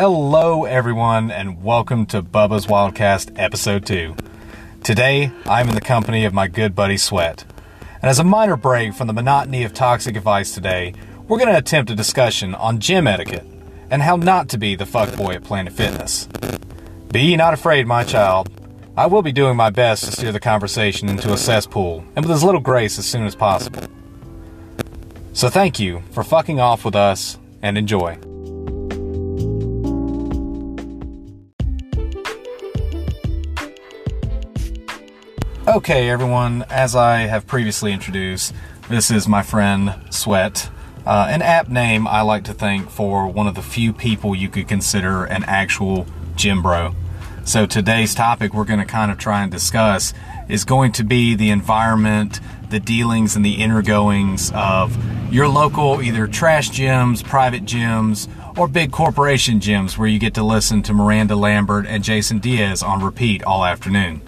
Hello, everyone, and welcome to Bubba's Wildcast Episode 2. Today, I'm in the company of my good buddy Sweat. And as a minor break from the monotony of toxic advice today, we're going to attempt a discussion on gym etiquette and how not to be the fuckboy at Planet Fitness. Be not afraid, my child. I will be doing my best to steer the conversation into a cesspool and with as little grace as soon as possible. So thank you for fucking off with us and enjoy. Okay, everyone, as I have previously introduced, this is my friend Sweat. Uh, an app name I like to think for one of the few people you could consider an actual gym bro. So today's topic we're going to kind of try and discuss is going to be the environment, the dealings, and the inner goings of your local either trash gyms, private gyms, or big corporation gyms where you get to listen to Miranda Lambert and Jason Diaz on repeat all afternoon.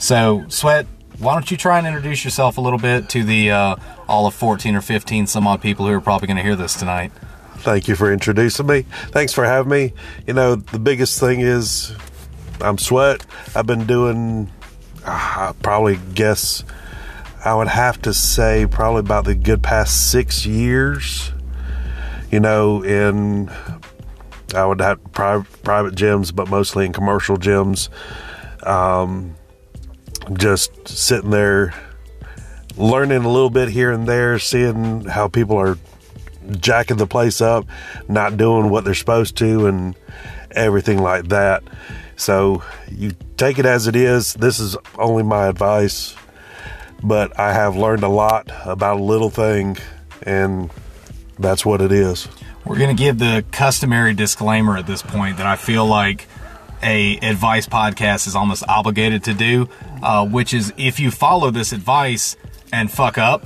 So, Sweat, why don't you try and introduce yourself a little bit to the uh, all of 14 or 15 some odd people who are probably going to hear this tonight? Thank you for introducing me. Thanks for having me. You know, the biggest thing is I'm Sweat. I've been doing, I probably guess, I would have to say probably about the good past six years. You know, in I would have private private gyms, but mostly in commercial gyms. Um, just sitting there learning a little bit here and there, seeing how people are jacking the place up, not doing what they're supposed to, and everything like that. So you take it as it is. This is only my advice, but I have learned a lot about a little thing, and that's what it is. We're going to give the customary disclaimer at this point that I feel like a advice podcast is almost obligated to do, uh, which is if you follow this advice and fuck up,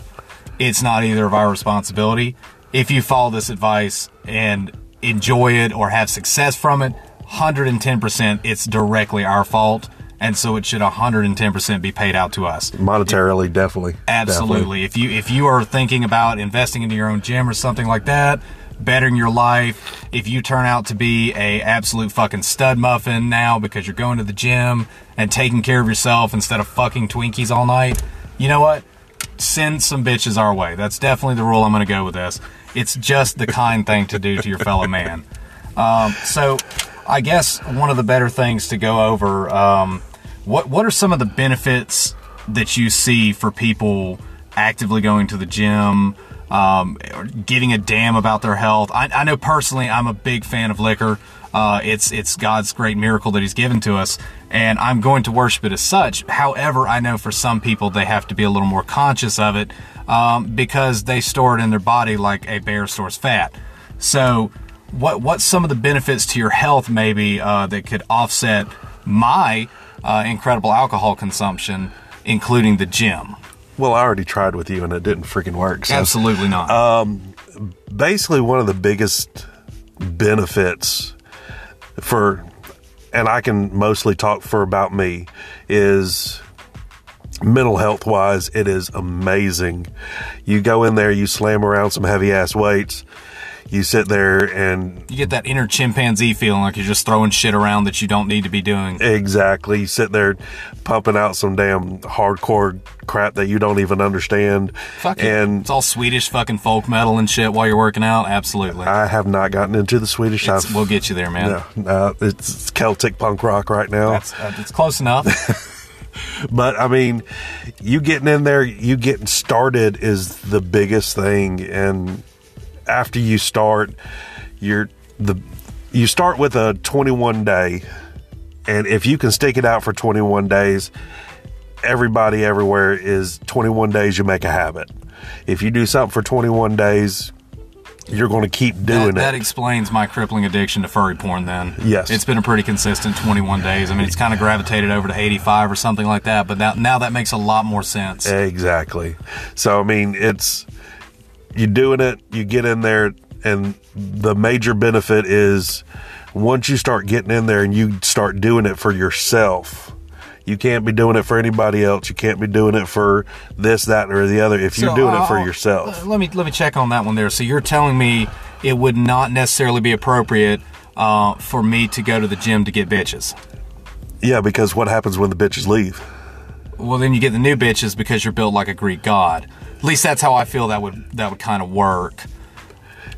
it's not either of our responsibility. If you follow this advice and enjoy it or have success from it, 110% it's directly our fault. And so it should 110% be paid out to us. Monetarily, definitely. Absolutely. Definitely. If you if you are thinking about investing into your own gym or something like that, bettering your life. If you turn out to be a absolute fucking stud muffin now because you're going to the gym and taking care of yourself instead of fucking Twinkies all night, you know what? Send some bitches our way. That's definitely the rule I'm going to go with this. It's just the kind thing to do to your fellow man. Um, so, I guess one of the better things to go over. Um, what what are some of the benefits that you see for people actively going to the gym? Um, giving a damn about their health. I, I, know personally, I'm a big fan of liquor. Uh, it's it's God's great miracle that He's given to us, and I'm going to worship it as such. However, I know for some people they have to be a little more conscious of it um, because they store it in their body like a bear stores fat. So, what what's some of the benefits to your health maybe uh, that could offset my uh, incredible alcohol consumption, including the gym? Well, I already tried with you and it didn't freaking work. So. Absolutely not. Um, basically, one of the biggest benefits for, and I can mostly talk for about me, is mental health wise, it is amazing. You go in there, you slam around some heavy ass weights you sit there and you get that inner chimpanzee feeling like you're just throwing shit around that you don't need to be doing. Exactly. You sit there pumping out some damn hardcore crap that you don't even understand. Fuck and it's all Swedish fucking folk metal and shit while you're working out. Absolutely. I have not gotten into the Swedish. we'll get you there, man. No, uh, it's Celtic punk rock right now. That's, uh, it's close enough. but I mean, you getting in there, you getting started is the biggest thing, and after you start, you're the you start with a 21 day, and if you can stick it out for 21 days, everybody everywhere is 21 days. You make a habit. If you do something for 21 days, you're going to keep doing that, it. That explains my crippling addiction to furry porn. Then, yes, it's been a pretty consistent 21 days. I mean, it's kind of gravitated over to 85 or something like that. But now, now that makes a lot more sense. Exactly. So, I mean, it's you're doing it, you get in there, and the major benefit is once you start getting in there and you start doing it for yourself. You can't be doing it for anybody else. You can't be doing it for this, that, or the other. If you're so, doing uh, it for yourself, let me let me check on that one there. So you're telling me it would not necessarily be appropriate uh, for me to go to the gym to get bitches. Yeah, because what happens when the bitches leave? Well, then you get the new bitches because you're built like a Greek god. At least that's how I feel that would that would kind of work.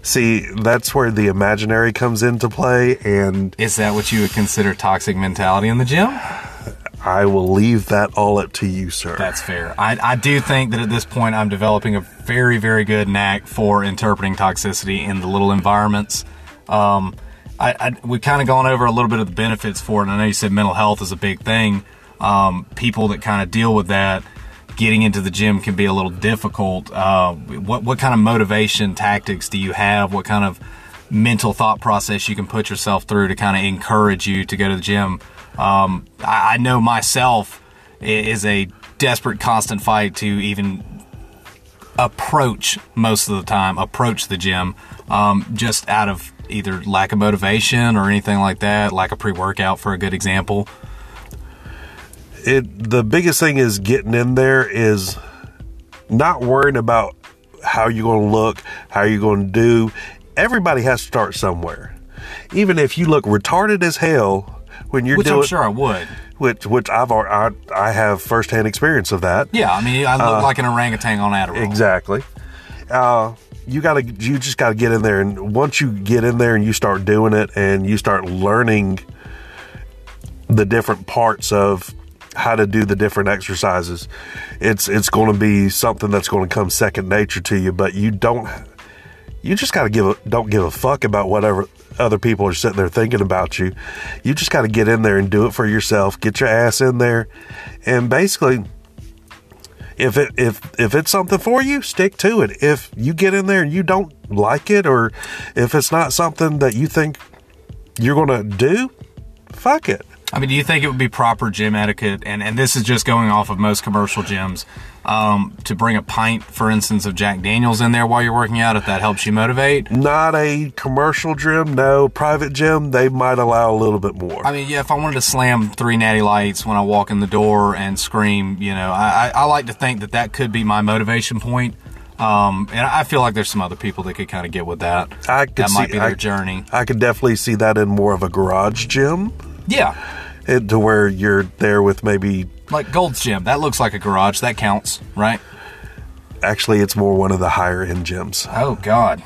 See, that's where the imaginary comes into play, and Is that what you would consider toxic mentality in the gym? I will leave that all up to you, sir. That's fair. I, I do think that at this point I'm developing a very, very good knack for interpreting toxicity in the little environments. Um, I, I we've kind of gone over a little bit of the benefits for it. And I know you said mental health is a big thing. Um, people that kind of deal with that, getting into the gym can be a little difficult. Uh, what what kind of motivation tactics do you have? What kind of mental thought process you can put yourself through to kind of encourage you to go to the gym? Um, I, I know myself is a desperate, constant fight to even approach most of the time approach the gym um, just out of either lack of motivation or anything like that lack of pre-workout for a good example it the biggest thing is getting in there is not worrying about how you're going to look, how you're going to do. Everybody has to start somewhere. Even if you look retarded as hell when you're which doing, i'm sure i would which which I've I, I have firsthand experience of that. yeah i mean i look like an orangutan on adderall Exactly. Uh, you gotta, you just gotta get in there, and once you get in there and you start doing it, and you start learning the different parts of how to do the different exercises, it's it's going to be something that's going to come second nature to you. But you don't, you just gotta give a don't give a fuck about whatever other people are sitting there thinking about you. You just gotta get in there and do it for yourself. Get your ass in there, and basically if it if if it's something for you, stick to it. If you get in there and you don't like it, or if it's not something that you think you're gonna do, fuck it. I mean, do you think it would be proper gym etiquette? And, and this is just going off of most commercial gyms um, to bring a pint, for instance, of Jack Daniels in there while you're working out if that helps you motivate. Not a commercial gym, no private gym. They might allow a little bit more. I mean, yeah, if I wanted to slam three natty lights when I walk in the door and scream, you know, I, I, I like to think that that could be my motivation point. Um, and I feel like there's some other people that could kind of get with that. I could that might see- be their I- journey. I could definitely see that in more of a garage gym, Yeah, it, to where you're there with maybe. like Gold's Gym. That looks like a garage. That counts, right? Actually, it's more one of the higher end gyms. Oh God.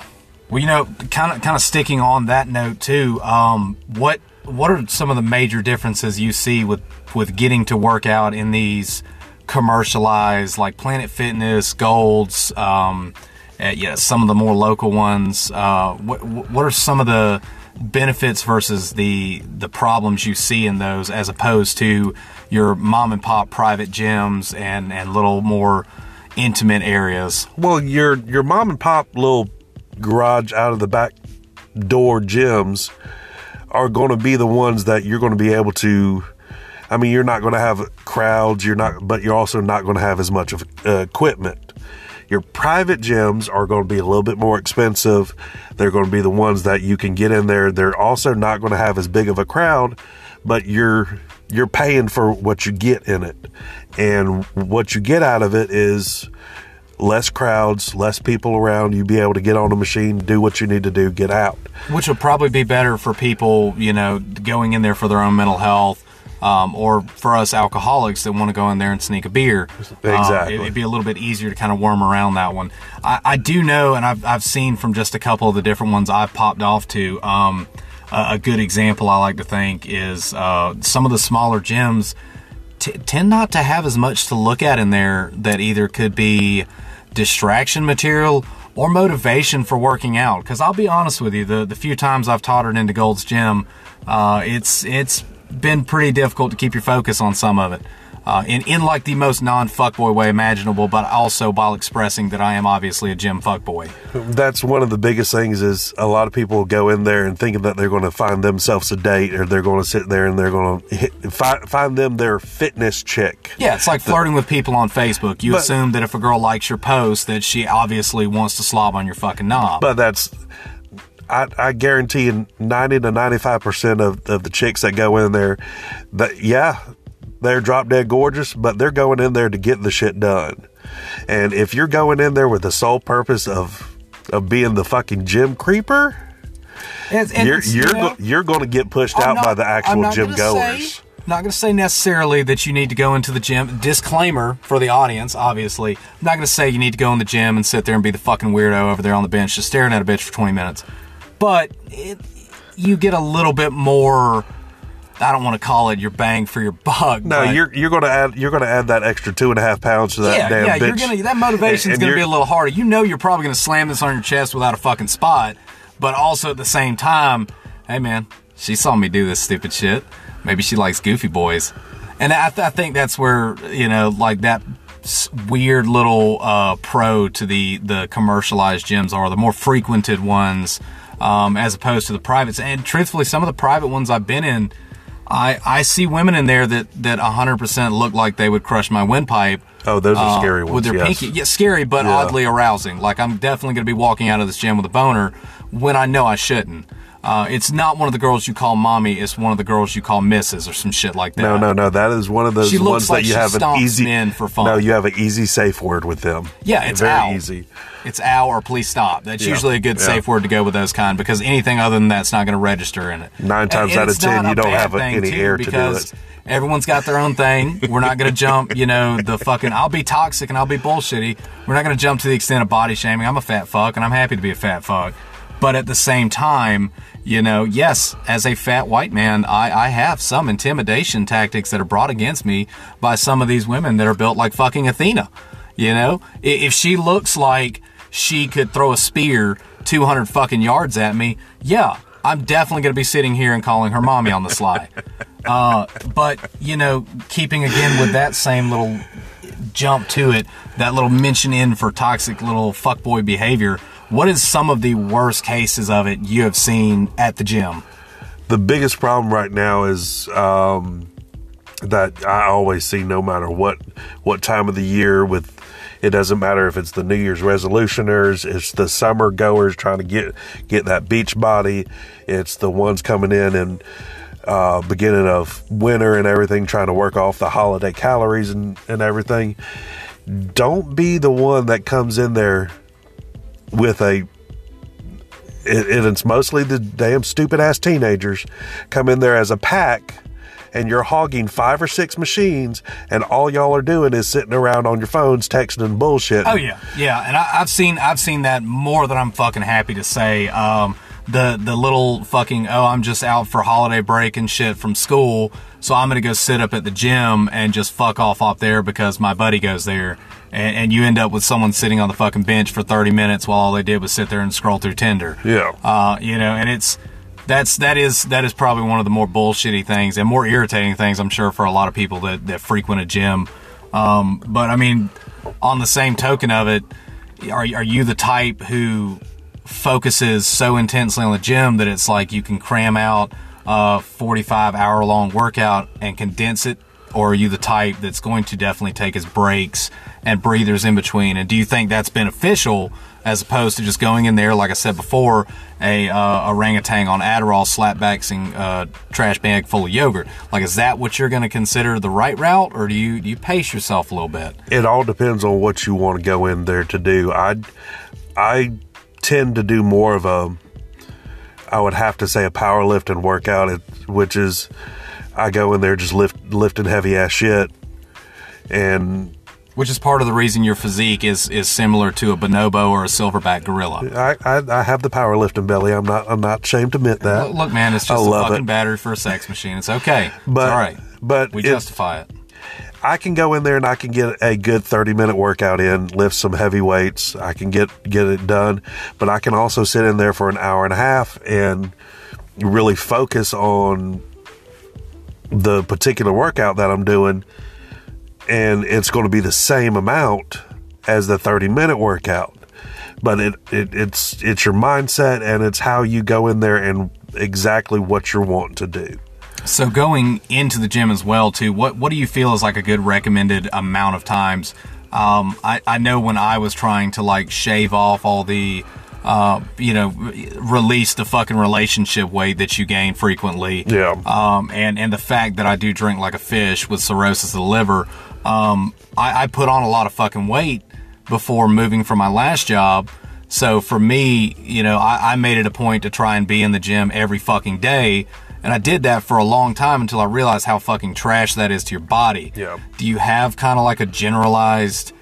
Well, you know, kind of kind of sticking on that note too. Um, what what are some of the major differences you see with with getting to work out in these commercialized like Planet Fitness, Golds, um, uh, yeah, some of the more local ones. Uh, what what are some of the benefits versus the the problems you see in those as opposed to your mom and pop private gyms and and little more intimate areas? Well, your your mom and pop little garage out of the back door gyms are going to be the ones that you're going to be able to. I mean, you're not going to have crowds. You're not, but you're also not going to have as much of uh, equipment. Your private gyms are going to be a little bit more expensive. They're going to be the ones that you can get in there. They're also not going to have as big of a crowd, but you're you're paying for what you get in it. And what you get out of it is less crowds, less people around. You be able to get on a machine, do what you need to do, get out. Which would probably be better for people, you know, going in there for their own mental health, um, or for us alcoholics that want to go in there and sneak a beer. Uh, Exactly. it'd be a little bit easier to kind of worm around that one. I, I do know, and I've, I've seen from just a couple of the different ones I've popped off to, um, a, a good example I like to think is uh, some of the smaller gyms t- tend not to have as much to look at in there that either could be distraction material or motivation for working out. Because I'll be honest with you, the the few times I've tottered into Gold's Gym, uh, it's it's been pretty difficult to keep your focus on some of it. Uh, in, in like the most non fuckboy way imaginable, but also while expressing that I am obviously a gym fuckboy. That's one of the biggest things is a lot of people go in there and thinking that they're going to find themselves a date or they're going to sit there and they're going to hit, find, find them their fitness chick. Yeah, it's like flirting with people on Facebook. You But- assume that if a girl likes your post, that she obviously wants to slob on your fucking knob. But that's, I, I guarantee you 90 to 95% of, of the chicks that go in there, that, yeah, they're drop dead gorgeous, but they're going in there to get the shit done. And if you're going in there with the sole purpose of, of being the fucking gym creeper, And- and you're you're you know, go, you're going to get pushed I'm out not- by the actual gym goers. Say, not going to say necessarily that you need to go into the gym. Disclaimer for the audience, obviously. I'm not going to say you need to go in the gym and sit there and be the fucking weirdo over there on the bench just staring at a bitch for 20 minutes. But it, you get a little bit more. I don't want to call it your bang for your buck. No, you're you're going to add you're going to add that extra two and a half pounds to that yeah, damn yeah, bitch. you're gonna that motivation's and gonna be a little harder. You know, you're probably gonna slam this on your chest without a fucking spot, but also at the same time, hey man, she saw me do this stupid shit. Maybe she likes goofy boys, and I, th- I think that's where you know, like that s- weird little uh, pro to the the commercialized gyms are the more frequented ones, um, as opposed to the privates. And truthfully, some of the private ones I've been in. I, I see women in there that, that 100% look like they would crush my windpipe Oh, those are uh, scary ones. with their yes. pinky. Yeah, scary, but Yeah. oddly arousing. Like I'm definitely going to be walking out of this gym with a boner when I know I shouldn't. Uh, it's not one of the girls you call mommy. It's one of the girls you call missus or some shit like that. No, no, no. That is one of those She ones like that you have an easy. in for fun. No, you have an easy safe word with them. Yeah, it's very ow. easy. It's ow or please stop. That's Yeah, usually a good yeah. safe word to go with those kind because anything other than that's not going to register in it. Nine times and out of 10, you don't have any air to do it. Everyone's got their own thing. We're not going to jump, you know, the fucking. I'll be toxic and I'll be bullshitty. We're not going to jump to the extent of body shaming. I'm a fat fuck and I'm happy to be a fat fuck. But at the same time, you know, yes, as a fat white man, I, I have some intimidation tactics that are brought against me by some of these women that are built like fucking Athena. You know, if she looks like she could throw a spear 200 fucking yards at me, yeah, I'm definitely going to be sitting here and calling her mommy on the sly. Uh, but, you know, keeping again with that same little jump to it, that little mention in for toxic little fuckboy behavior, what is some of the worst cases of it you have seen at the gym? The biggest problem right now is um, that I always see, no matter what what time of the year, with it doesn't matter if it's the New Year's resolutioners, it's the summer goers trying to get get that beach body, it's the ones coming in and uh, beginning of winter and everything, trying to work off the holiday calories and, and everything. Don't be the one that comes in there with a and it's mostly the damn stupid ass teenagers come in there as a pack and you're hogging five or six machines and all y'all are doing is sitting around on your phones texting and bullshit Oh yeah, yeah, and I, I've seen I've seen that more than I'm fucking happy to say. Um, the the little fucking oh I'm just out for holiday break and shit from school, so I'm gonna go sit up at the gym and just fuck off up there because my buddy goes there, and, and you end up with someone sitting on the fucking bench for 30 minutes while all they did was sit there and scroll through Tinder. Yeah. uh, you know, and it's that's that is that is probably one of the more bullshitty things and more irritating things I'm sure for a lot of people that that frequent a gym. Um, but I mean, on the same token of it, are are you the type who focuses so intensely on the gym that it's like you can cram out a 45 hour long workout and condense it? Or are you the type that's going to definitely take his breaks and breathers in between? And do you think that's beneficial as opposed to just going in there, like I said before, a uh, orangutan on Adderall, slapbacking uh, trash bag full of yogurt? Like, is that what you're going to consider the right route, or do you do you pace yourself a little bit? it all depends on what you want to go in there to do i i tend to do more of a i would have to say a power lift and workout which is i go in there just lift lifting heavy ass shit and Which is part of the reason your physique is is similar to a bonobo or a silverback gorilla. I, I, I have the power powerlifting belly. I'm not I'm not ashamed to admit that. Look, look, man, it's just a fucking it. battery for a sex machine. It's okay. But it's all right. but We justify it. I can go in there and I can get a good 30 minute workout in, lift some heavy weights. I can get get it done, but I can also sit in there for an hour and a half and really focus on the particular workout that I'm doing and it's going to be the same amount as the 30 minute workout. But it, it it's it's your mindset and it's how you go in there and exactly what you're wanting to do. So going into the gym as well too, what what do you feel is like a good recommended amount of times? Um, I, I know when I was trying to like shave off all the uh, you know, release the fucking relationship weight that you gain frequently. Yeah. Um, and, and the fact that I do drink like a fish with cirrhosis of the liver, um, I, I put on a lot of fucking weight before moving from my last job So for me, you know, I, I made it a point to try and be in the gym every fucking day. And I did that for a long time until I realized how fucking trash that is to your body. Yeah. Do you have kind of like a generalized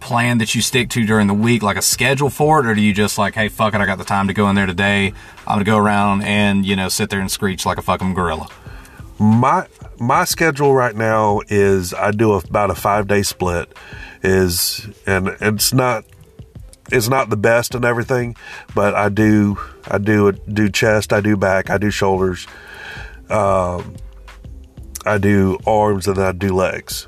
plan that you stick to during the week, like a schedule for it, or do you just like, hey, fuck it, I got the time to go in there today. I'm gonna go around and you know sit there and screech like a fucking gorilla. my my schedule right now is I do about a five day split is and it's not it's not the best and everything, but I do I do do chest, I do back, I do shoulders, um, I do arms, and then I do legs.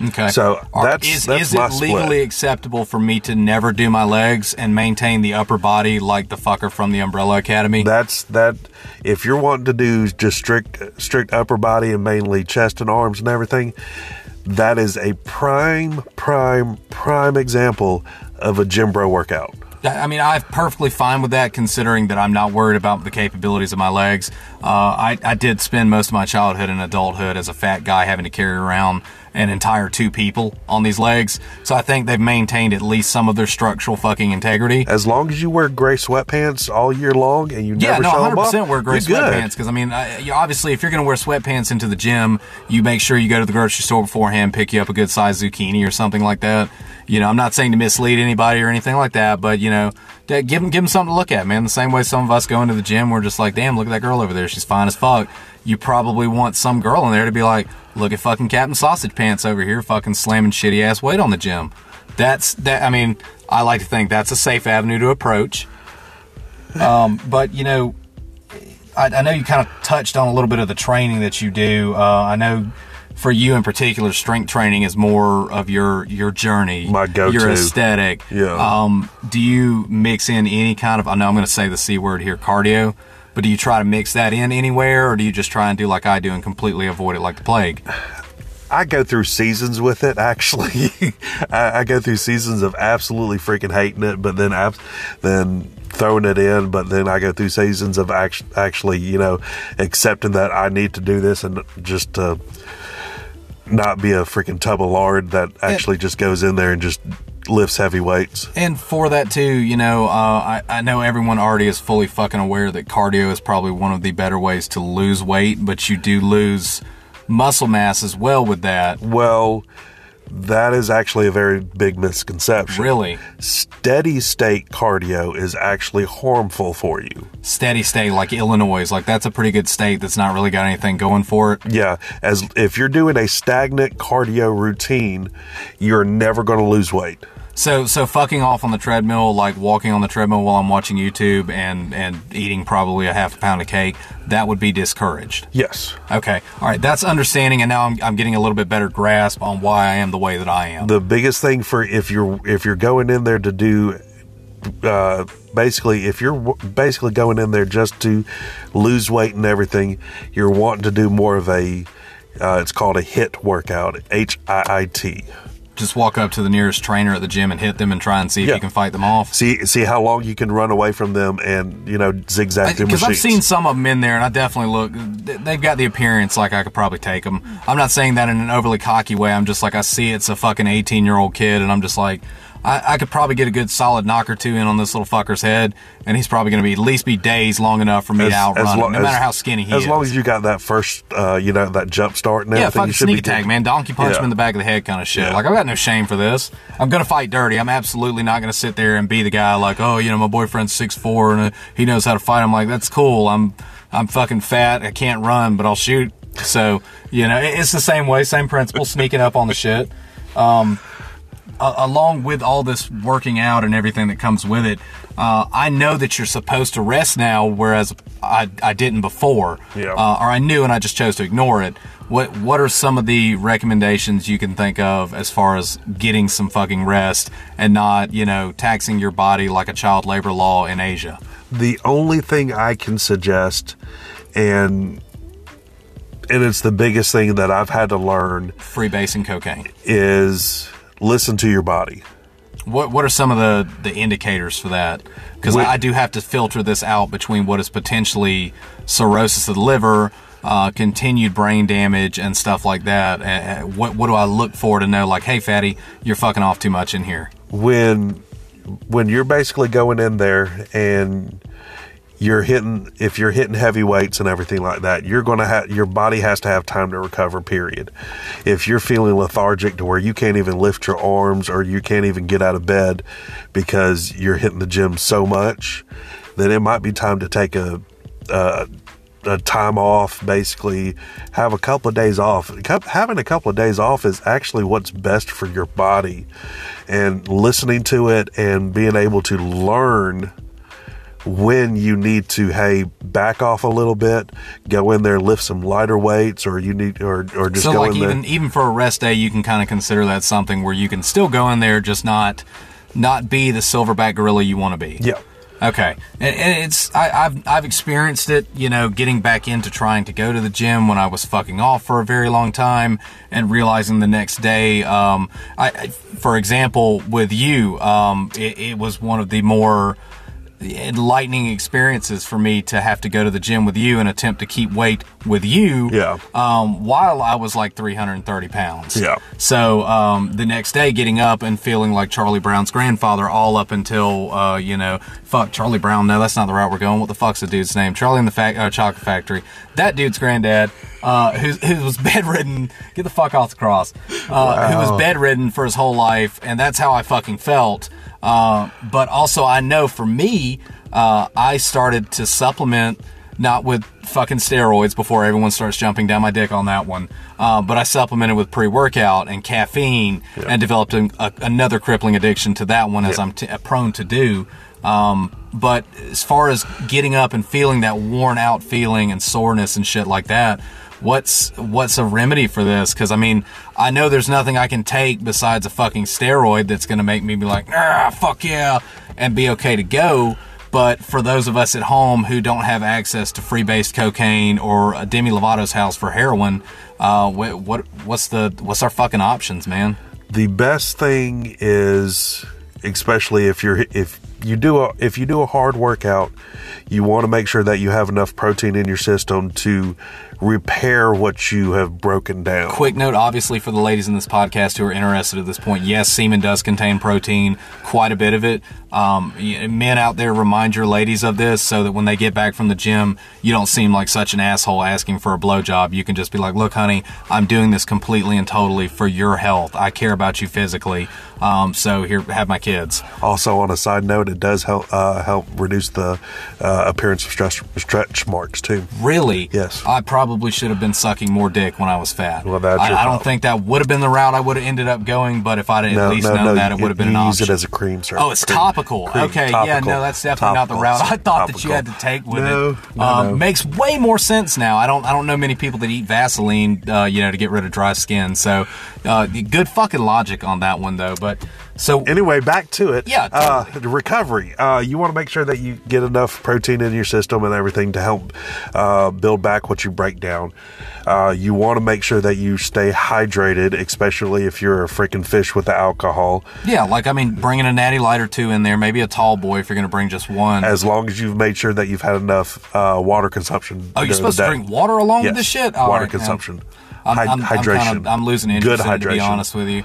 Okay. So that's- is, that's is it split. legally acceptable for me to never do my legs and maintain the upper body like the fucker from the Umbrella Academy? That's that. If you're wanting to do just strict strict upper body and mainly chest and arms and everything, that is a prime prime prime example of a gym bro workout. I mean, I'm perfectly fine with that, considering that I'm not worried about the capabilities of my legs. Uh, I, I did spend most of my childhood and adulthood as a fat guy having to carry around an entire two people on these legs. So I think they've maintained at least some of their structural fucking integrity. As long as you wear gray sweatpants all year long and you Yeah, never no, show them hundred off, wear gray sweatpants because I mean, I, obviously, if you're going to wear sweatpants into the gym, you make sure you go to the grocery store beforehand, pick you up a good sized zucchini or something like that. You know, I'm not saying to mislead anybody or anything like that, but you know, give them give them something to look at, man. The same way some of us go into the gym, we're just like, damn, look at that girl over there, she's fine as fuck. You probably want some girl in there to be like, look at fucking Captain Sausage Pants over here, fucking slamming shitty ass weight on the gym. That's that. I mean, I like to think that's a safe avenue to approach. Um, but you know, I, I know you kind of touched on a little bit of the training that you do. Uh, I know for you in particular, strength training is more of your your journey, My go-to. your aesthetic. Yeah. Um, do you mix in any kind of? I know I'm going to say the c word here, cardio. But do you try to mix that in anywhere, or do you just try and do like I do and completely avoid it like the plague? I go through seasons with it. Actually, I, I go through seasons of absolutely freaking hating it, but then ab- then throwing it in. But then I go through seasons of act- actually, you know, accepting that I need to do this and just uh, not be a freaking tub of lard that actually just goes in there and just lifts heavy weights. And for that too, you know, uh, I, I know everyone already is fully fucking aware that cardio is probably one of the better ways to lose weight, but you do lose muscle mass as well with that. Well, that is actually a very big misconception. Really, Steady state cardio is actually harmful for you. steady state like Illinois, like that's a pretty good state that's not really got anything going for it. Yeah, as if you're doing a stagnant cardio routine, you're never going to lose weight. So, so fucking off on the treadmill, like walking on the treadmill while I'm watching YouTube and and eating probably a half a pound of cake, that would be discouraged. Yes. Okay, all right, that's understanding, and now I'm I'm getting a little bit better grasp on why I am the way that I am. The biggest thing for if you're if you're going in there to do uh basically if you're w- basically going in there just to lose weight and everything, you're wanting to do more of a uh, it's called a hit workout, H I I T. Just walk up to the nearest trainer at the gym and hit them and try and see if Yeah. you can fight them off. See see how long you can run away from them and you know zigzag through Because I've seen some of them in there, and I definitely look. They've got the appearance like I could probably take them. I'm not saying that in an overly cocky way. I'm just like I see it's a fucking 18 year old kid, and I'm just like, I, I could probably get a good solid knock or two in on this little fucker's head, and he's probably going to be at least be days long enough for me to outrun lo- him, no matter how skinny he as is. As long as you got that first, uh, you know, that jump start and yeah, everything, fucking you should sneak be attack, good. man. Donkey punch Yeah. him in the back of the head kind of shit. Yeah. Like, I've got no shame for this. I'm going to fight dirty. I'm absolutely not going to sit there and be the guy like, oh, you know, my boyfriend's 6'4 and uh, he knows how to fight. I'm like, that's cool. I'm, I'm fucking fat. I can't run, but I'll shoot. So, you know, it- it's the same way, same principle, sneaking up on the shit. Um, a- along with all this working out and everything that comes with it, uh, I know that you're supposed to rest now, whereas I, I didn't before, Yeah. uh, or I knew and I just chose to ignore it. What What are some of the recommendations you can think of as far as getting some fucking rest and not, you know, taxing your body like a child labor law in Asia? the only thing I can suggest, and and it's the biggest thing that I've had to learn, Freebasing cocaine. is listen to your body. What What are some of the the indicators for that? Because I, do have to filter this out between what is potentially cirrhosis of the liver, uh, continued brain damage, and stuff like that. Uh, what What do I look for to know? Like, hey, fatty, you're fucking off too much in here. When when you're basically going in there and you're hitting if you're hitting heavy weights and everything like that you're going to have your body has to have time to recover period if you're feeling lethargic to where you can't even lift your arms or you can't even get out of bed because you're hitting the gym so much then it might be time to take a, a a time off, basically have a couple of days off. Having a couple of days off is actually what's best for your body, and listening to it and being able to learn when you need to hey back off a little bit go in there lift some lighter weights or you need or or just so go like in even there. even for a rest day you can kind of consider that something where you can still go in there just not not be the silverback gorilla you want to be yeah Okay, and, it's I, have I've experienced it. You know, getting back into trying to go to the gym when I was fucking off for a very long time, and realizing the next day. Um, I, for example, with you, um, it, it was one of the more enlightening experiences for me to have to go to the gym with you and attempt to keep weight with you. Yeah. Um, while I was like 330 pounds. Yeah. So um, the next day, getting up and feeling like Charlie Brown's grandfather, all up until uh, you know, fuck Charlie Brown. No, that's not the route we're going. What the fuck's the dude's name? Charlie in the fa- uh, Chocolate Factory. That dude's granddad, uh, who, who was bedridden. Get the fuck off the cross. Uh, Wow. Who was bedridden for his whole life, and that's how I fucking felt. Uh, but also, I know for me, uh, I started to supplement not with fucking steroids before everyone starts jumping down my dick on that one. Uh, but I supplemented with pre-workout and caffeine and developed a, another crippling addiction to that one as I'm t- prone to do. Um, but as far as getting up and feeling that worn out feeling and soreness and shit like that, what's what's a remedy for this? Because I mean, I know there's nothing I can take besides a fucking steroid that's gonna make me be like, ah, fuck yeah, and be okay to go. But for those of us at home who don't have access to free-based cocaine or a Demi Lovato's house for heroin, uh, what, what what's the what's our fucking options, man? the best thing is especially if you're if you do a if you do a hard workout you want to make sure that you have enough protein in your system to repair what you have broken down Quick note, obviously, for the ladies in this podcast who are interested at this point, yes, semen does contain protein, quite a bit of it. Um, men out there, remind your ladies of this so that when they get back from the gym, you don't seem like such an asshole asking for a blowjob. You can just be like, look, honey, I'm doing this completely and totally for your health. I care about you physically. Um, so here, have my kids. also on a side note it does help uh, help reduce the uh, appearance of stretch, stretch marks too Really? Yes. I probably should have been sucking more dick when I was fat. Well, that's I, I don't think that would have been the route I would have ended up going, but if I'd at no least no known no that, it would have been you an use it as a cream sir Oh, it's Cream. topical. Cream. okay, yeah, no, that's definitely not the route I thought that you had to take with it. no, um. Makes way more sense now. I don't, I don't know many people that eat Vaseline, uh, you know, to get rid of dry skin. So, uh, good fucking logic on that one though. But so anyway, back to it. Yeah, Uh, recovery. Uh, you want to make sure that you get enough protein in your system and everything to help uh, build back what you break down. Uh, you want to make sure that you stay hydrated, especially if you're a freaking fish with the alcohol. yeah, like I mean, bringing a natty light or two in there, maybe a tall boy if you're gonna bring just one. As long as you've made sure that you've had enough uh, water consumption. oh, you're supposed to drink water along with Yes, this shit. All water right, consumption. Hy- I'm, I'm hydration. kind of, I'm losing interest Good in to be honest with you.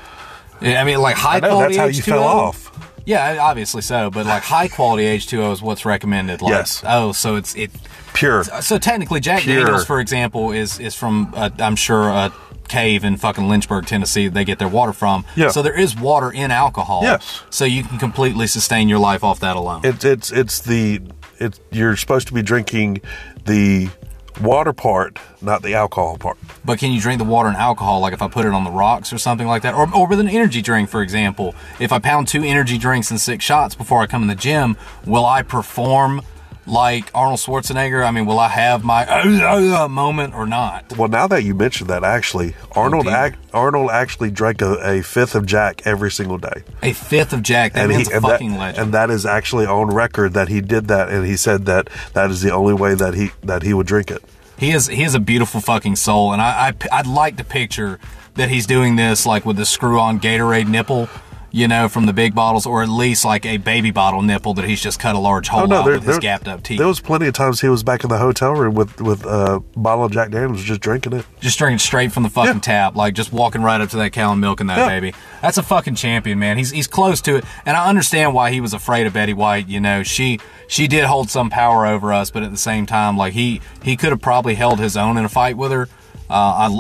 I mean, like high know, quality that's how you H2O. fell off. Yeah, obviously so, but like high quality H2O is what's recommended. Like, Yes. Oh, so it's it. Pure. So technically, Jack Pure. Daniels, for example, is is from uh, I'm sure a cave in fucking Lynchburg, Tennessee. They get their water from. Yeah. So there is water in alcohol. Yes. So you can completely sustain your life off that alone. It's it's it's the it. You're supposed to be drinking the water part, not the alcohol part. But can you drink the water and alcohol, like if I put it on the rocks or something like that? Or, or with an energy drink, for example. If I pound two energy drinks and six shots before I come in the gym, will I perform like Arnold Schwarzenegger? I mean, will I have my uh, uh, moment or not? Well, now that you mentioned that, actually, Arnold ac- Arnold actually drank a, a fifth of Jack every single day, A fifth of Jack. That man's a and fucking that, legend. and that is actually on record that he did that, and he said that that is the only way that he that he would drink it. He is he is a beautiful fucking soul, and I, I I'd like to picture that he's doing this like with the screw on Gatorade nipple. You know, from the big bottles, or at least like a baby bottle nipple that he's just cut a large hole Oh no, out there, with his gapped up teeth. there was plenty of times he was back in the hotel room with with a bottle of Jack Daniels, just drinking it. just drinking straight from the fucking Yeah. tap, like just walking right up to that cow and milking that Yeah. baby. That's a fucking champion, man. He's he's close to it, and I understand why he was afraid of Betty White. You know, she she did hold some power over us, but at the same time, like he he could have probably held his own in a fight with her. Uh,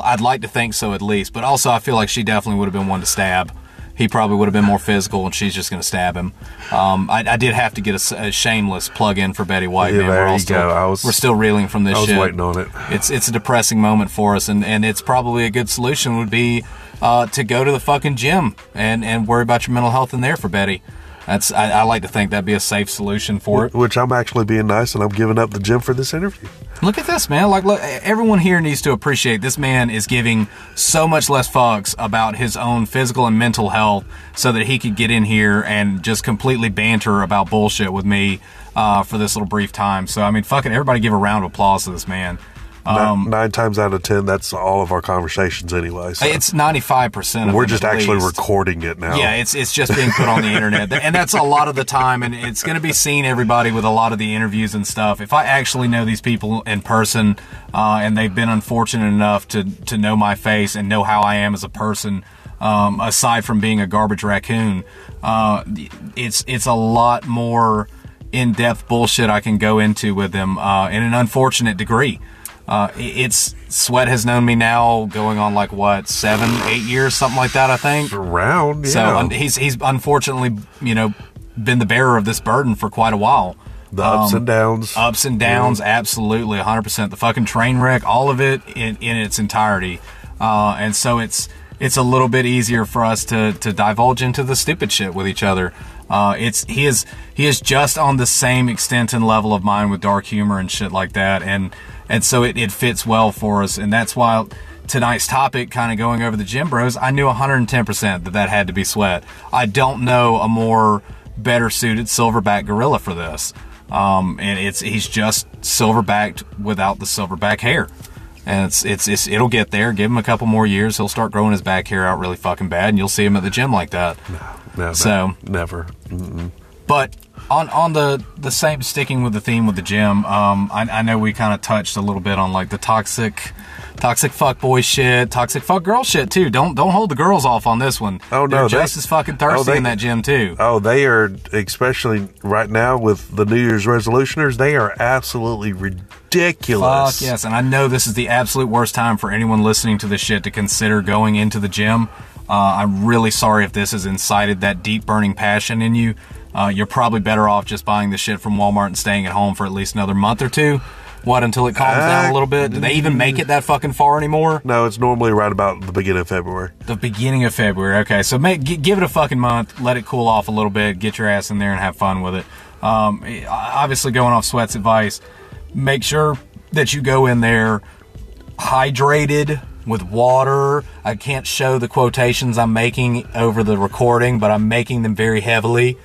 I'd, I'd like to think so at least, but also I feel like she definitely would have been one to stab. He probably would have been more physical, and she's just going to stab him. Um, I, I did have to get a shameless plug in for Betty White. Yeah, man. there we're all you still, go. I was- we're still reeling from this I was shit waiting on it. it's it's a depressing moment for us and and it's probably a good solution would be uh, to go to the fucking gym and and worry about your mental health in there for Betty. That's I, I like to think that'd be a safe solution for it. Which I'm actually being nice, and I'm giving up the gym for this interview. Look at this, man. Like, look, everyone here needs to appreciate this man is giving so much less fucks about his own physical and mental health so that he could get in here and just completely banter about bullshit with me uh, for this little brief time. So, I mean, fucking everybody give a round of applause to this man. Nine, nine times out of ten, that's all of our conversations anyway. So It's 95% we're just actually least. recording it now. Yeah, it's it's just being put on the internet, and that's a lot of the time, and it's going to be seen everybody with a lot of the interviews and stuff. If I actually know these people in person, uh, and they've been unfortunate enough to to know my face and know how I am as a person, um, aside from being a garbage raccoon, uh, it's it's a lot more in depth bullshit I can go into with them uh, in an unfortunate degree. Uh, it's Sweat has known me now going on like what seven, eight years, something like that. I think. around. Yeah. So un- he's he's unfortunately you know been the bearer of this burden for quite a while. the ups um, and downs. Ups and downs, absolutely, 100%. The fucking train wreck, all of it in, in its entirety. Uh, and so it's it's a little bit easier for us to to divulge into the stupid shit with each other. Uh, it's he is he is just on the same extent and level of mine with dark humor and shit like that, and and so it, it fits well for us, and that's why tonight's topic, kind of going over the gym bros, I knew 110% that that had to be sweat. I don't know a more better suited silverback gorilla for this. Um, and it's he's just silverbacked without the silverback hair. And it's, it's it's it'll get there. Give him a couple more years, he'll start growing his back hair out really fucking bad, and you'll see him at the gym like that. no, that- so- never. But on on the the same sticking with the theme with the gym, um, I, I know we kind of touched a little bit on like the toxic, toxic fuck boy shit, toxic fuck girl shit too. Don't don't hold the girls off on this one. Oh, no, They're they- just as fucking thirsty oh, they- in that gym too. Oh, they are especially right now with the New Year's resolutioners. They are absolutely ridiculous. Fuck yes, and I know this is the absolute worst time for anyone listening to this shit to consider going into the gym. Uh, I'm really sorry if this has incited that deep burning passion in you. Uh, you're probably better off just buying the shit from Walmart and staying at home for at least another month or two. What until it calms down a little bit? Do they even make it that fucking far anymore? No, it's normally right about the beginning of February. The beginning of February. Okay, so make, gi- give it a fucking month. Let it cool off a little bit. Get your ass in there and have fun with it. Um, obviously, going off Sweat's advice, make sure that you go in there hydrated with water. I can't show the quotations I'm making over the recording, but I'm making them very heavily.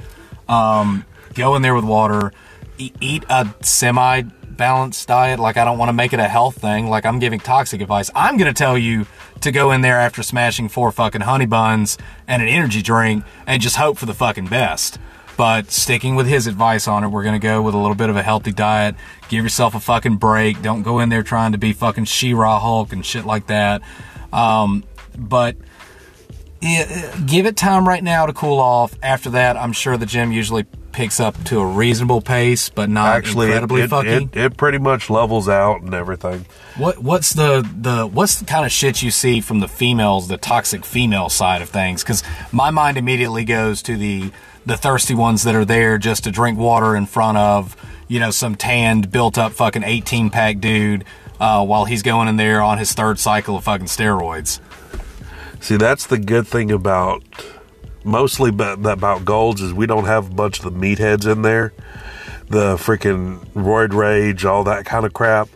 Um, go in there with water. E- eat a semi balanced diet. Like, I don't want to make it a health thing. Like, I'm giving toxic advice. I'm to tell you to go in there after smashing four fucking honey buns and an energy drink and just hope for the fucking best. But sticking with his advice on it, we're to go with a little bit of a healthy diet. Give yourself a fucking break. Don't go in there trying to be fucking She-Ra Hulk and shit like that. Um, but yeah, give it time right now to cool off. After that, I'm sure the gym usually picks up to a reasonable pace, but not Actually, it, incredibly it, fucking. it, it pretty much levels out and everything. What what's the the what's the kind of shit you see from the females, the toxic female side of things? Because my mind immediately goes to the the thirsty ones that are there just to drink water in front of you know some tanned, built up fucking 18 pack dude uh, while he's going in there on his third cycle of fucking steroids. See, that's the good thing about mostly about, golds is we don't have a bunch of the meatheads in there, the freaking roid rage, all that kind of crap.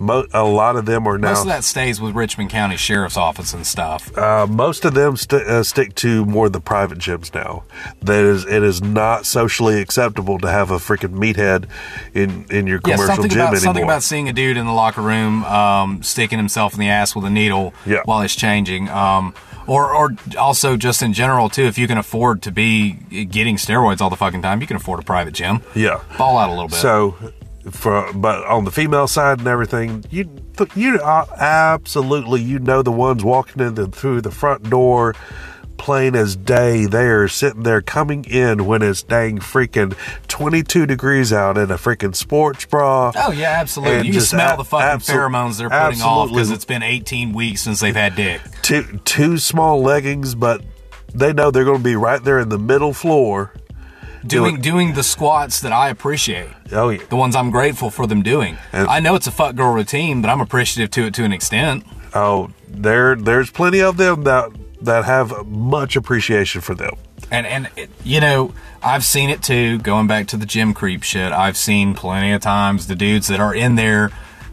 Mo- a lot of them are now. Most of that stays with Richmond County Sheriff's Office and stuff. Uh, most of them st- uh, stick to more the private gyms now. That is, it is not socially acceptable to have a freaking meathead in in your Yeah, commercial something gym about anymore. something about seeing a dude in the locker room um, sticking himself in the ass with a needle Yeah. while he's changing. Um, or, or also just in general too, if you can afford to be getting steroids all the fucking time, you can afford a private gym. yeah. Ball out a little bit. So, for but on the female side and everything, you you absolutely you know the ones walking in the, through the front door, plain as day. They're sitting there coming in when it's dang freaking twenty two degrees out in a freaking sports bra. Oh yeah, absolutely. You can smell a- the fucking absol- pheromones they're putting off because it's been 18 weeks since they've had dick. Two two small leggings, but they know they're going to be right there in the middle floor. Doing doing the squats that I appreciate. Oh yeah. The ones I'm grateful for them doing. And- I know it's a fuck girl routine, but I'm appreciative to it to an extent. Oh, there there's plenty of them that that have much appreciation for them. And and it, you know, I've seen it too. Going back to the gym creep shit, I've seen plenty of times the dudes that are in there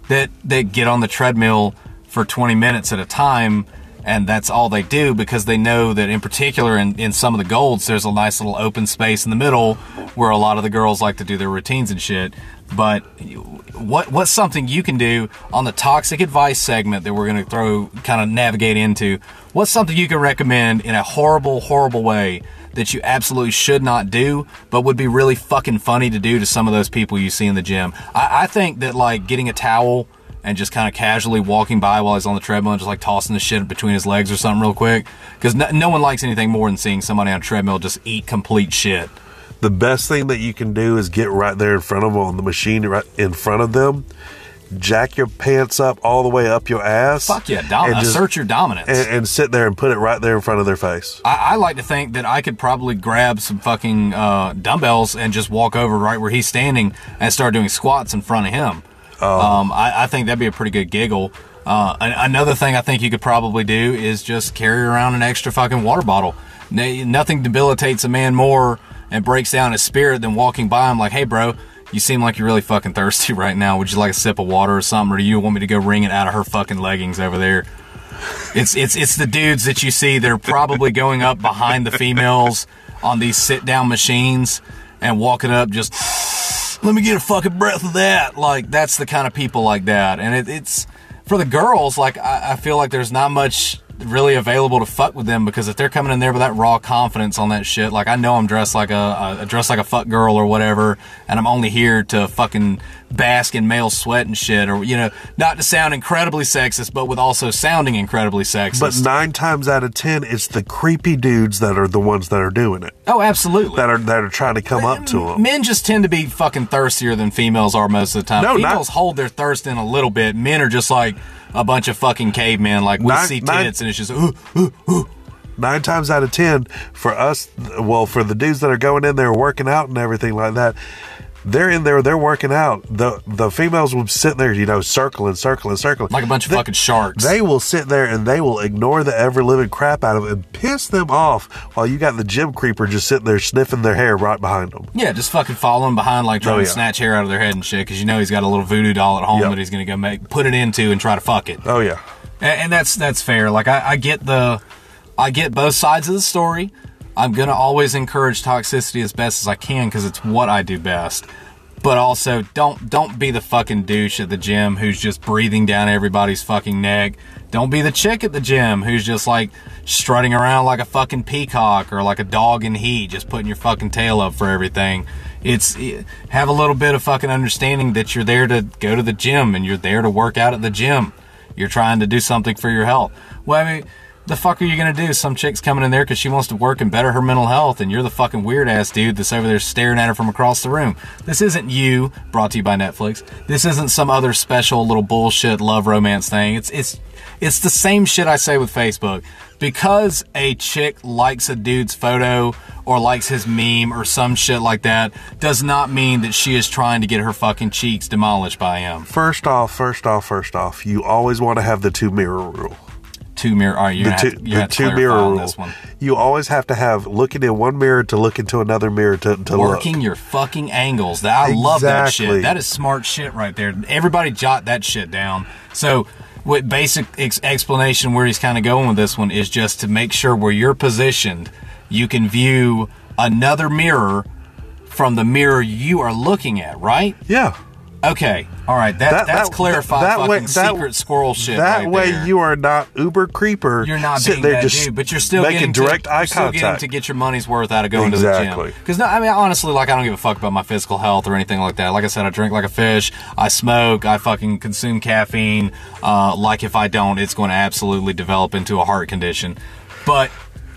that that get on the treadmill for 20 minutes at a time, and that's all they do because they know that in particular in, in some of the golds, there's a nice little open space in the middle where a lot of the girls like to do their routines and shit. But what what's something you can do on the toxic advice segment that we're going to throw kind of navigate into? What's something you can recommend in a horrible, horrible way that you absolutely should not do, but would be really fucking funny to do to some of those people you see in the gym? I, I think that like getting a towel and just kind of casually walking by while he's on the treadmill and just like tossing the shit between his legs or something real quick, because no, no one likes anything more than seeing somebody on a treadmill just eat complete shit. The best thing that you can do is get right there in front of them on the machine, right in front of them. Jack your pants up all the way up your ass. Fuck yeah, dom- and just- assert your dominance. and, and sit there and put it right there in front of their face. I, I like to think that I could probably grab some fucking uh, dumbbells and just walk over right where he's standing and start doing squats in front of him. Um, I, I think that'd be a pretty good giggle. Uh, another thing I think you could probably do is just carry around an extra fucking water bottle. Nothing debilitates a man more and breaks down his spirit than walking by him like, hey, bro, you seem like you're really fucking thirsty right now. Would you like a sip of water or something? Or do you want me to go wring it out of her fucking leggings over there? It's it's it's the dudes that you see that are probably going up behind the females on these sit down machines and walking up just let me get a fucking breath of that. Like that's the kind of people like that. And it, it's for the girls, like I, I feel like there's not much really available to fuck with them because if they're coming in there with that raw confidence on that shit, like I know I'm dressed like a, a dressed like a fuck girl or whatever, and I'm only here to fucking bask in male sweat and shit, or you know, not to sound incredibly sexist, but with also sounding incredibly sexist. But nine times out of ten, it's the creepy dudes that are the ones that are doing it. oh, absolutely. That are that are trying to come up to them. Men just tend to be fucking thirstier than females are most of the time. No, not- females hold their thirst in a little bit. Men are just like a bunch of fucking cavemen. Like we Nine- see nine- tits and it's just ooh, ooh, ooh. Nine times out of ten, for us, well, for the dudes that are going in there working out and everything like that, they're in there, they're working out. The the females will sit there, you know, circling, circling, circling, like a bunch of They- fucking sharks. They will sit there and they will ignore the ever living crap out of it and piss them off while you got the gym creeper just sitting there sniffing their hair right behind them. yeah, just fucking following behind, like trying Oh, to snatch hair out of their head and shit, because you know he's got a little voodoo doll at home Yep. that he's gonna go make put it into and try to fuck it. Oh yeah, and, and that's that's fair. Like I, I get the, I get both sides of the story. I'm gonna always encourage toxicity as best as I can because it's what I do best. But also, don't don't be the fucking douche at the gym who's just breathing down everybody's fucking neck. Don't be the chick at the gym who's just like strutting around like a fucking peacock or like a dog in heat, just putting your fucking tail up for everything. It's have a little bit of fucking understanding that you're there to go to the gym and you're there to work out at the gym. You're trying to do something for your health. Well, I mean, the fuck are you gonna do? Some chick's coming in there because she wants to work and better her mental health, and you're the fucking weird ass dude that's over there staring at her from across the room. This isn't you, brought to you by Netflix. This isn't some other special little bullshit love romance thing. It's it's it's the same shit I say with Facebook. Because a chick likes a dude's photo or likes his meme or some shit like that does not mean that she is trying to get her fucking cheeks demolished by him. first off, first off, first off, you always want to have the two mirror rule. Two mirror. All right, you're the two, have to, you're the two mirror rule. this one. You always have to have looking in one mirror to look into another mirror to, to Working your fucking angles. That I love that shit. That is smart shit right there. Everybody jot that shit down. So, what basic ex- explanation where he's kind of going with this one is just to make sure where you're positioned, you can view another mirror from the mirror you are looking at. Right? Yeah. Okay. All right. That, That- that's that- clarified that fucking way- that- secret squirrel shit. That right way there. you are not uber creeper. You're not sitting being there that just dude, but you're still making getting to- direct eye you're still getting contact. to get your money's worth out of going to the Exactly. gym. Because no, I mean honestly, like I don't give a fuck about my physical health or anything like that. Like I said, I drink like a fish. I smoke. I fucking consume caffeine. Uh, like if I don't, it's going to absolutely develop into a heart condition. But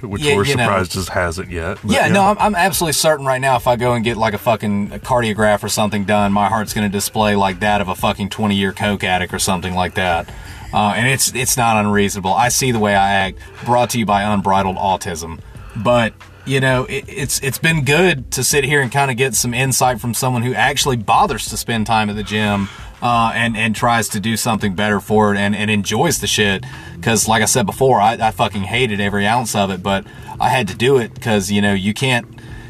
Which yeah, we're know. surprised just hasn't yet. but Yeah, no, I'm, I'm absolutely certain right now if I go and get like a fucking cardiograph or something done, my heart's going to display like that of a fucking 20 year coke addict or something like that. Uh, and it's it's not unreasonable. I see the way I act. Brought to you by Unbridled Autism. But you know, it, it's it's been good to sit here and kind of get some insight from someone who actually bothers to spend time at the gym uh, and and tries to do something better for it and, and enjoys the shit. Because like I said before, I, I fucking hated every ounce of it, but I had to do it because you know you can't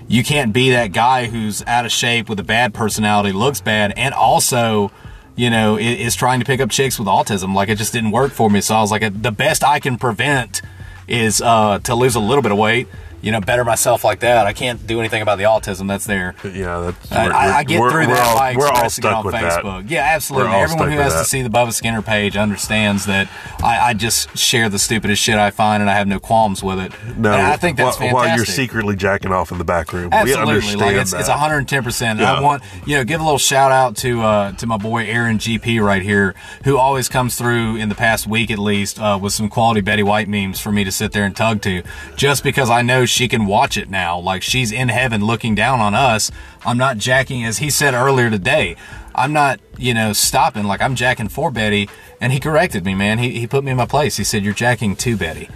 you can't be that guy who's out of shape with a bad personality, looks bad, and also you know is trying to pick up chicks with autism. Like it just didn't work for me. So I was like, the best I can prevent is uh, to lose a little bit of weight. You know, better myself like that. I can't do anything about the autism that's there. yeah, that's. I, I, I get through that all- by expressing it stuck on with that. Facebook. Yeah, absolutely. Everyone who has to see the Bubba Skinner page understands that I, I just share the stupidest shit I find, and I have no qualms with it. No, and I think that's while, fantastic. while you're secretly jacking off in the back room. we Absolutely, understand like it's that. it's 110. percent And I want you know give a little shout out to uh, to my boy Aaron GP right here, who always comes through in the past week at least uh, with some quality Betty White memes for me to sit there and tug to, just because I know she can watch it now. Like she's in heaven looking down on us. I'm not jacking, as he said earlier today. I'm not, you know, stopping. Like I'm jacking for Betty, and he corrected me, man. He he put me in my place. He said you're jacking to Betty,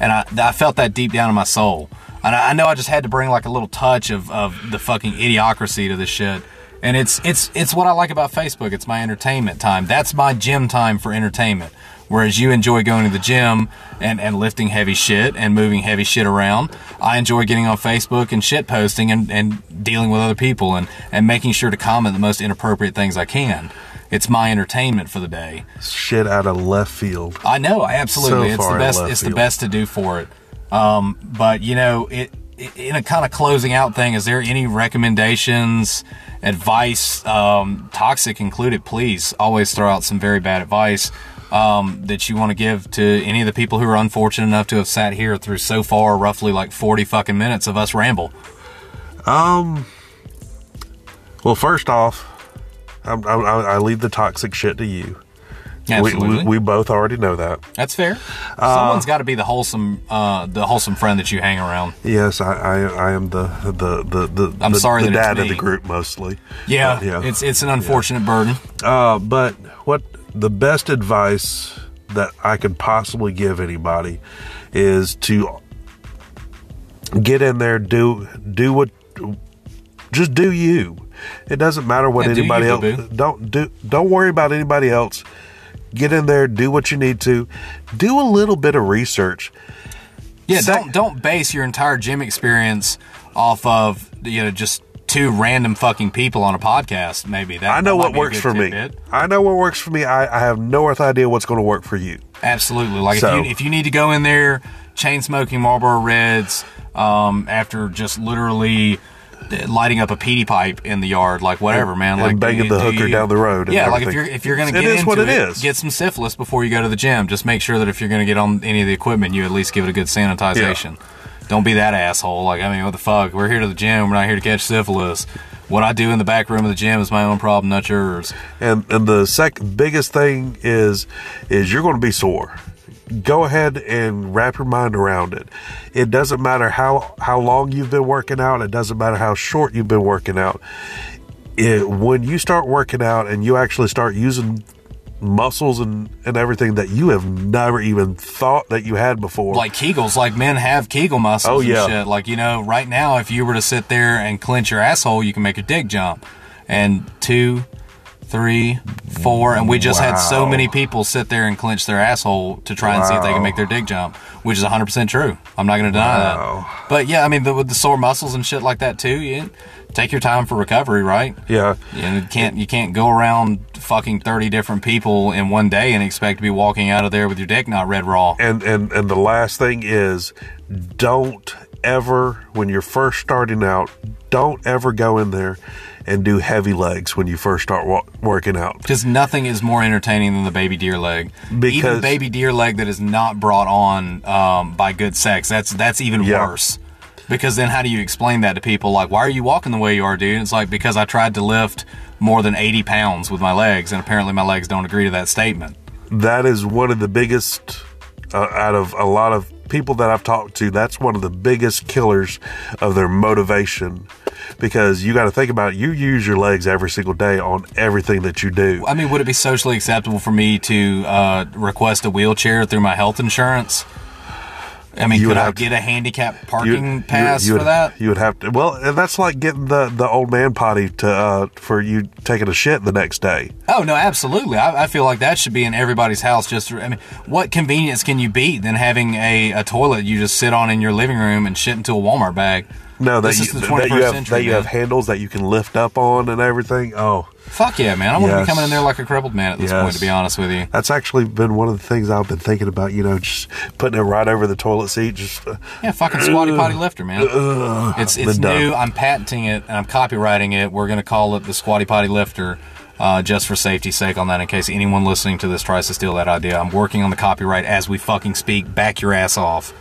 and I I felt that deep down in my soul. And I, I know I just had to bring like a little touch of, of the fucking idiocracy to this shit. And it's it's it's what I like about Facebook. It's my entertainment time. That's my gym time for entertainment. Whereas you enjoy going to the gym and, and lifting heavy shit and moving heavy shit around. I enjoy getting on Facebook and shit posting and, and dealing with other people and, and making sure to comment the most inappropriate things I can. It's my entertainment for the day. shit out of left field. I know, I absolutely. So it's the best. It's the best to do for it. Um, but you know, it, it in a kind of closing out thing. Is there any recommendations, advice, um, toxic included? Please always throw out some very bad advice um, that you want to give to any of the people who are unfortunate enough to have sat here through so far, roughly like forty fucking minutes of us ramble. Um. Well, first off, I'm, I I leave the toxic shit to you. We, we, we both already know that. that's fair. Uh, Someone's got to be the wholesome, uh, the wholesome friend that you hang around. Yes, I, I, I am the the the the, I'm the, sorry the dad of the group mostly. Yeah, But, yeah. it's it's an unfortunate burden. Uh, but what the best advice that I could possibly give anybody is to get in there, do do what, just do you. It doesn't matter what Yeah, do anybody you, else. boo-boo. Don't do. Don't worry about anybody else. Get in there, do what you need to. Do a little bit of research. Yeah, Sec- don't don't base your entire gym experience off of you know just two random fucking people on a podcast. Maybe that I know that what works for me. I know what works for me. I, I have no earth idea what's going to work for you. Absolutely. Like So- if you if you need to go in there chain smoking Marlboro Reds um, after just literally lighting up a peaty pipe in the yard, like whatever, man. and Like banging do- the hooker you- down the road and Yeah, like if you're if you're gonna get is into what it it, is. get some syphilis before you go to the gym. Just make sure that if you're gonna get on any of the equipment, you at least give it a good sanitization. Don't be that asshole. Like I mean, what the fuck? We're here to the gym. We're not here to catch syphilis. What I do in the back room of the gym is my own problem, not yours. And and the second biggest thing is is you're going to be sore. Go ahead and wrap your mind around it. It doesn't matter how how long you've been working out. It doesn't matter how short you've been working out. It, when you start working out and you actually start using muscles and, and everything that you have never even thought that you had before. like Kegels, like men have Kegel muscles Oh, and yeah. shit. Like, you know, right now, if you were to sit there and clench your asshole, you can make your dick jump. And two, three, four, and we just had so many people sit there and clench their asshole to try and see if they can make their dick jump, which is 100% true. I'm not going to deny Wow. that. But yeah, I mean, the, with the sore muscles and shit like that too, you take your time for recovery, right? Yeah. And you can't you can't go around fucking 30 different people in one day and expect to be walking out of there with your dick not red raw. And and and the last thing is, don't ever when you're first starting out, don't ever go in there and do heavy legs when you first start wa- working out. Because nothing is more entertaining than the baby deer leg. Even Because- baby deer leg that is not brought on um, by good sex. That's that's even Yeah. worse. Because then how do you explain that to people? Like, why are you walking the way you are, dude? It's like because I tried to lift more than 80 pounds with my legs, and apparently my legs don't agree to that statement. That is one of the biggest uh, out of a lot of people that I've talked to. That's one of the biggest killers of their motivation. Because you got to think about it, you use your legs every single day on everything that you do. I mean, would it be socially acceptable for me to uh, request a wheelchair through my health insurance? I mean, You could would I have to- get a handicap parking you- pass you for would, that? You would have to. Well, that's like getting the the old man potty to uh, for you taking a shit the next day. Oh no, absolutely. I, I feel like that should be in everybody's house. Just, I mean, what convenience can you beat than having a, a toilet you just sit on in your living room and shit into a Walmart bag? No, that This you, is the that 21st you have century, that you have handles that you can lift up on and everything. Oh, Fuck yeah, man! I want to be coming in there like a crippled man at this Yes. point. To be honest with you, that's actually been one of the things I've been thinking about. You know, just putting it right over the toilet seat. Just uh, yeah, fucking squatty potty lifter, man. it's it's been done. new. I'm patenting it and I'm copywriting it. We're gonna call it the squatty potty lifter. Uh, just for safety's sake on that, in case anyone listening to this tries to steal that idea. I'm working on the copyright as we fucking speak. Back your ass off.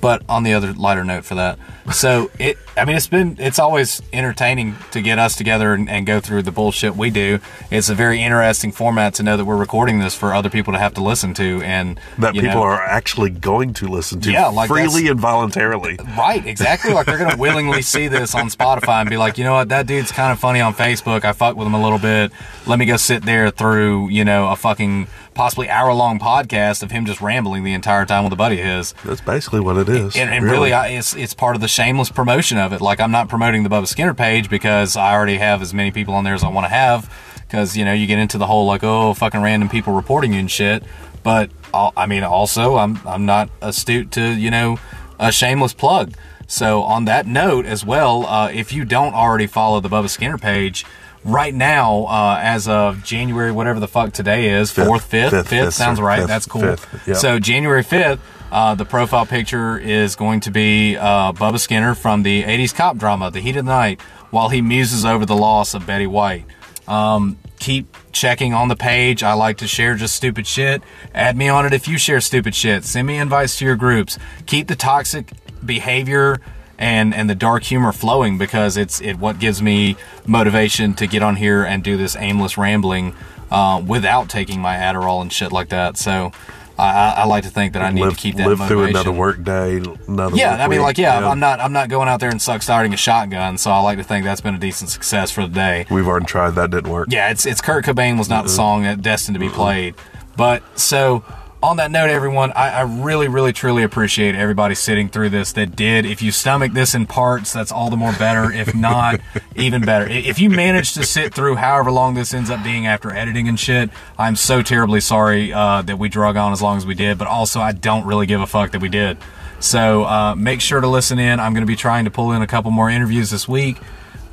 But on the other lighter note for that, so it, I mean, it's been, it's always entertaining to get us together and, and go through the bullshit we do. It's a very interesting format to know that we're recording this for other people to have to listen to, and that people know- are actually going to listen to Yeah, like freely and voluntarily. Right, exactly. Like they're gonna willingly see this on Spotify and be like, you know what, that dude's kind of funny on Facebook. I fuck with him a little bit. Let me go sit there through, you know, a fucking possibly hour long podcast of him just rambling the entire time with a buddy of his. That's basically what it is. And, and really, I, it's it's part of the shameless promotion of it. Like I'm not promoting the Bubba Skinner page because I already have as many people on there as I want to have. Because you know you get into the whole like oh fucking random people reporting you and shit. But I'll, mean also I'm I'm not astute to you know a shameless plug. So on that note as well, uh, if you don't already follow the Bubba Skinner page. Right now, uh, as of January, whatever the fuck today is, fourth, fifth, Fifth, fifth, fifth, sounds right. Fifth, That's cool. fifth, yep. So January 5th, uh, the profile picture is going to be uh, Bubba Skinner from the 80s cop drama, The Heat of the Night, while he muses over the loss of Betty White. Um, keep checking on the page. I like to share just stupid shit. Add me on it if you share stupid shit. Send me invites to your groups. Keep the toxic behavior and and the dark humor flowing because it's it what gives me motivation to get on here and do this aimless rambling uh, without taking my Adderall and shit like that. So I, I, like to think that I need live to keep that live through another work day. Another Yeah, work I mean, like, yeah, know. I'm not, I'm not going out there and suck starting a shotgun. So I like to think that's been a decent success for the day. We've already tried that. Didn't work. Yeah, it's it's Kurt Cobain was not the song that destined to be played. But so on that note, everyone, I, I really, really, truly appreciate everybody sitting through this that did. If you stomach this in parts, that's all the more better. If not, even better. If you manage to sit through however long this ends up being after editing and shit, I'm so terribly sorry uh, that we drug on as long as we did. But also, I don't really give a fuck that we did. So uh, make sure to listen in. I'm going to be trying to pull in a couple more interviews this week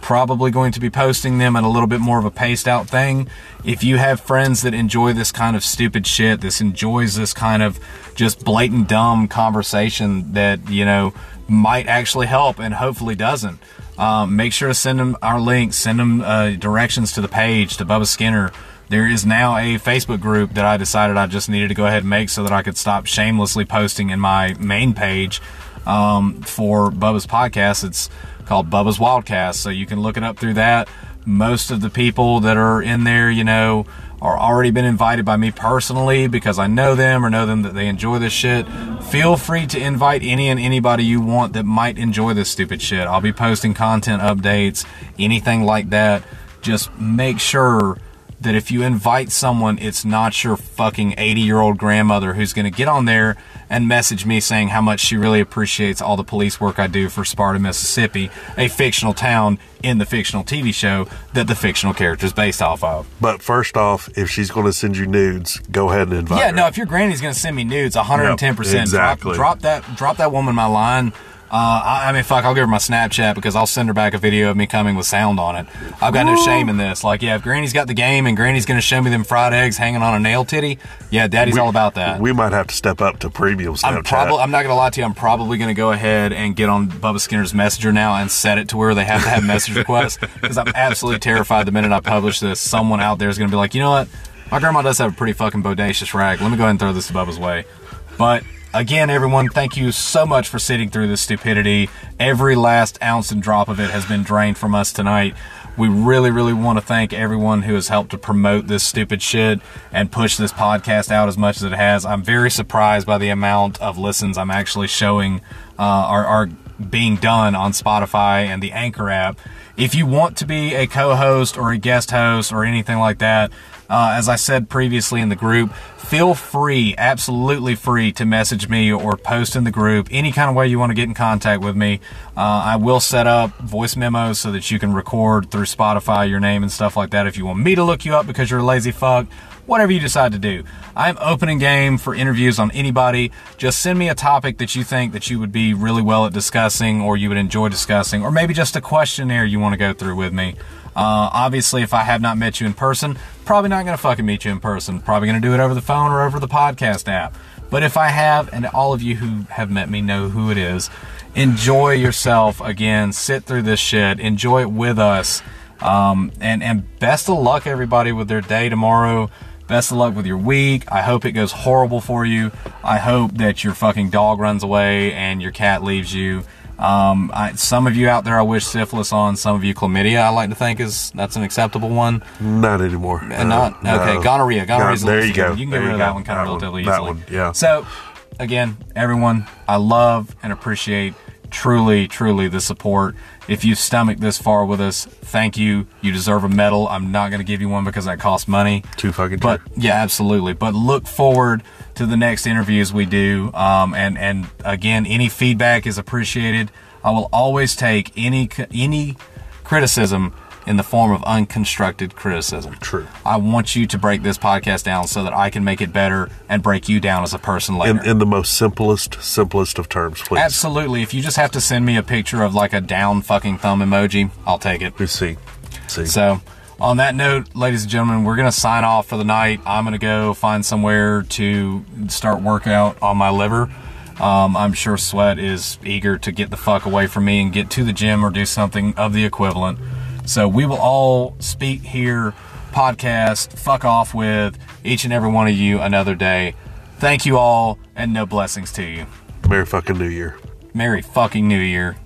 probably going to be posting them in a little bit more of a paced out thing. If you have friends that enjoy this kind of stupid shit, this enjoys this kind of just blatant dumb conversation that, you know, might actually help and hopefully doesn't, um, make sure to send them our links, send them uh, directions to the page, to Bubba Skinner. There is now a Facebook group that I decided I just needed to go ahead and make so that I could stop shamelessly posting in my main page um, for Bubba's podcast. It's called Bubba's Wildcast. So you can look it up through that. Most of the people that are in there, you know, are already been invited by me personally because I know them or know them that they enjoy this shit. Feel free to invite any and anybody you want that might enjoy this stupid shit. I'll be posting content updates, anything like that. Just make sure that if you invite someone, it's not your fucking 80 year old grandmother who's going to get on there and message me saying how much she really appreciates all the police work I do for Sparta, Mississippi, a fictional town in the fictional TV show that the fictional character is based off of. But first off, if she's going to send you nudes, go ahead and invite Yeah, her. no, if your granny's going to send me nudes, 110%. Yep, exactly. Drop, drop that drop that woman my line. Uh, I, I mean, fuck, I'll give her my Snapchat because I'll send her back a video of me coming with sound on it. I've got no shame in this. Like, yeah, if Granny's got the game and Granny's going to show me them fried eggs hanging on a nail titty, yeah, Daddy's all about that. We might have to step up to premium Snapchat. I'm probably. I'm not gonna lie to you. I'm probably gonna go ahead and get on Bubba Skinner's Messenger now and set it to where they have to have message requests because I'm absolutely terrified. The minute I publish this, someone out there is gonna be like, you know what? My grandma does have a pretty fucking bodacious rag. Let me go ahead and throw this to Bubba's way. But again, everyone, thank you so much for sitting through this stupidity. Every last ounce and drop of it has been drained from us tonight. We really, really want to thank everyone who has helped to promote this stupid shit and push this podcast out as much as it has. I'm very surprised by the amount of listens I'm actually showing uh, are, are being done on Spotify and the Anchor app. If you want to be a co-host or a guest host or anything like that, uh, as I said previously in the group, feel free, absolutely free to message me or post in the group any kind of way you want to get in contact with me. Uh, I will set up voice memos so that you can record through Spotify your name and stuff like that. If you want me to look you up because you're a lazy fuck, whatever you decide to do. I'm opening game for interviews on anybody. Just send me a topic that you think that you would be really well at discussing or you would enjoy discussing, or maybe just a questionnaire you want to go through with me. Uh, obviously, if I have not met you in person, probably not going to fucking meet you in person. Probably going to do it over the phone or over the podcast app. But if I have, and all of you who have met me know who it is, enjoy yourself again. Sit through this shit. Enjoy it with us. Um, and, and best of luck, everybody, with their day tomorrow. Best of luck with your week. I hope it goes horrible for you. I hope that your fucking dog runs away and your cat leaves you. Um, I, some of you out there, I wish syphilis on. Some of you, chlamydia. I like to think is that's an acceptable one. Not anymore. And not okay. Gonorrhea. Gonorrhea. there you go. You can There get rid of that one kind of That one. relatively That easily. one, yeah. So, again, everyone, I love and appreciate truly, truly the support. If you stomach this far with us, thank you. You deserve a medal. I'm not going to give you one because that costs money. Too fucking But true. yeah, absolutely. But look forward to the next interviews we do. Um, and and again, any feedback is appreciated. I will always take any any criticism in the form of unconstructed criticism. True. I want you to break this podcast down so that I can make it better and break you down as a person later. In, in the most simplest, simplest of terms, please. Absolutely. If you just have to send me a picture of like a down fucking thumb emoji, I'll take it. We see. See. So, on that note, ladies and gentlemen, we're going to sign off for the night. I'm going to go find somewhere to start workout on my liver. Um, I'm sure Sweat is eager to get the fuck away from me and get to the gym or do something of the equivalent. So, we will all speak here, podcast, fuck off with each and every one of you another day. Thank you all, and no blessings to you. Merry fucking New Year. Merry fucking New Year.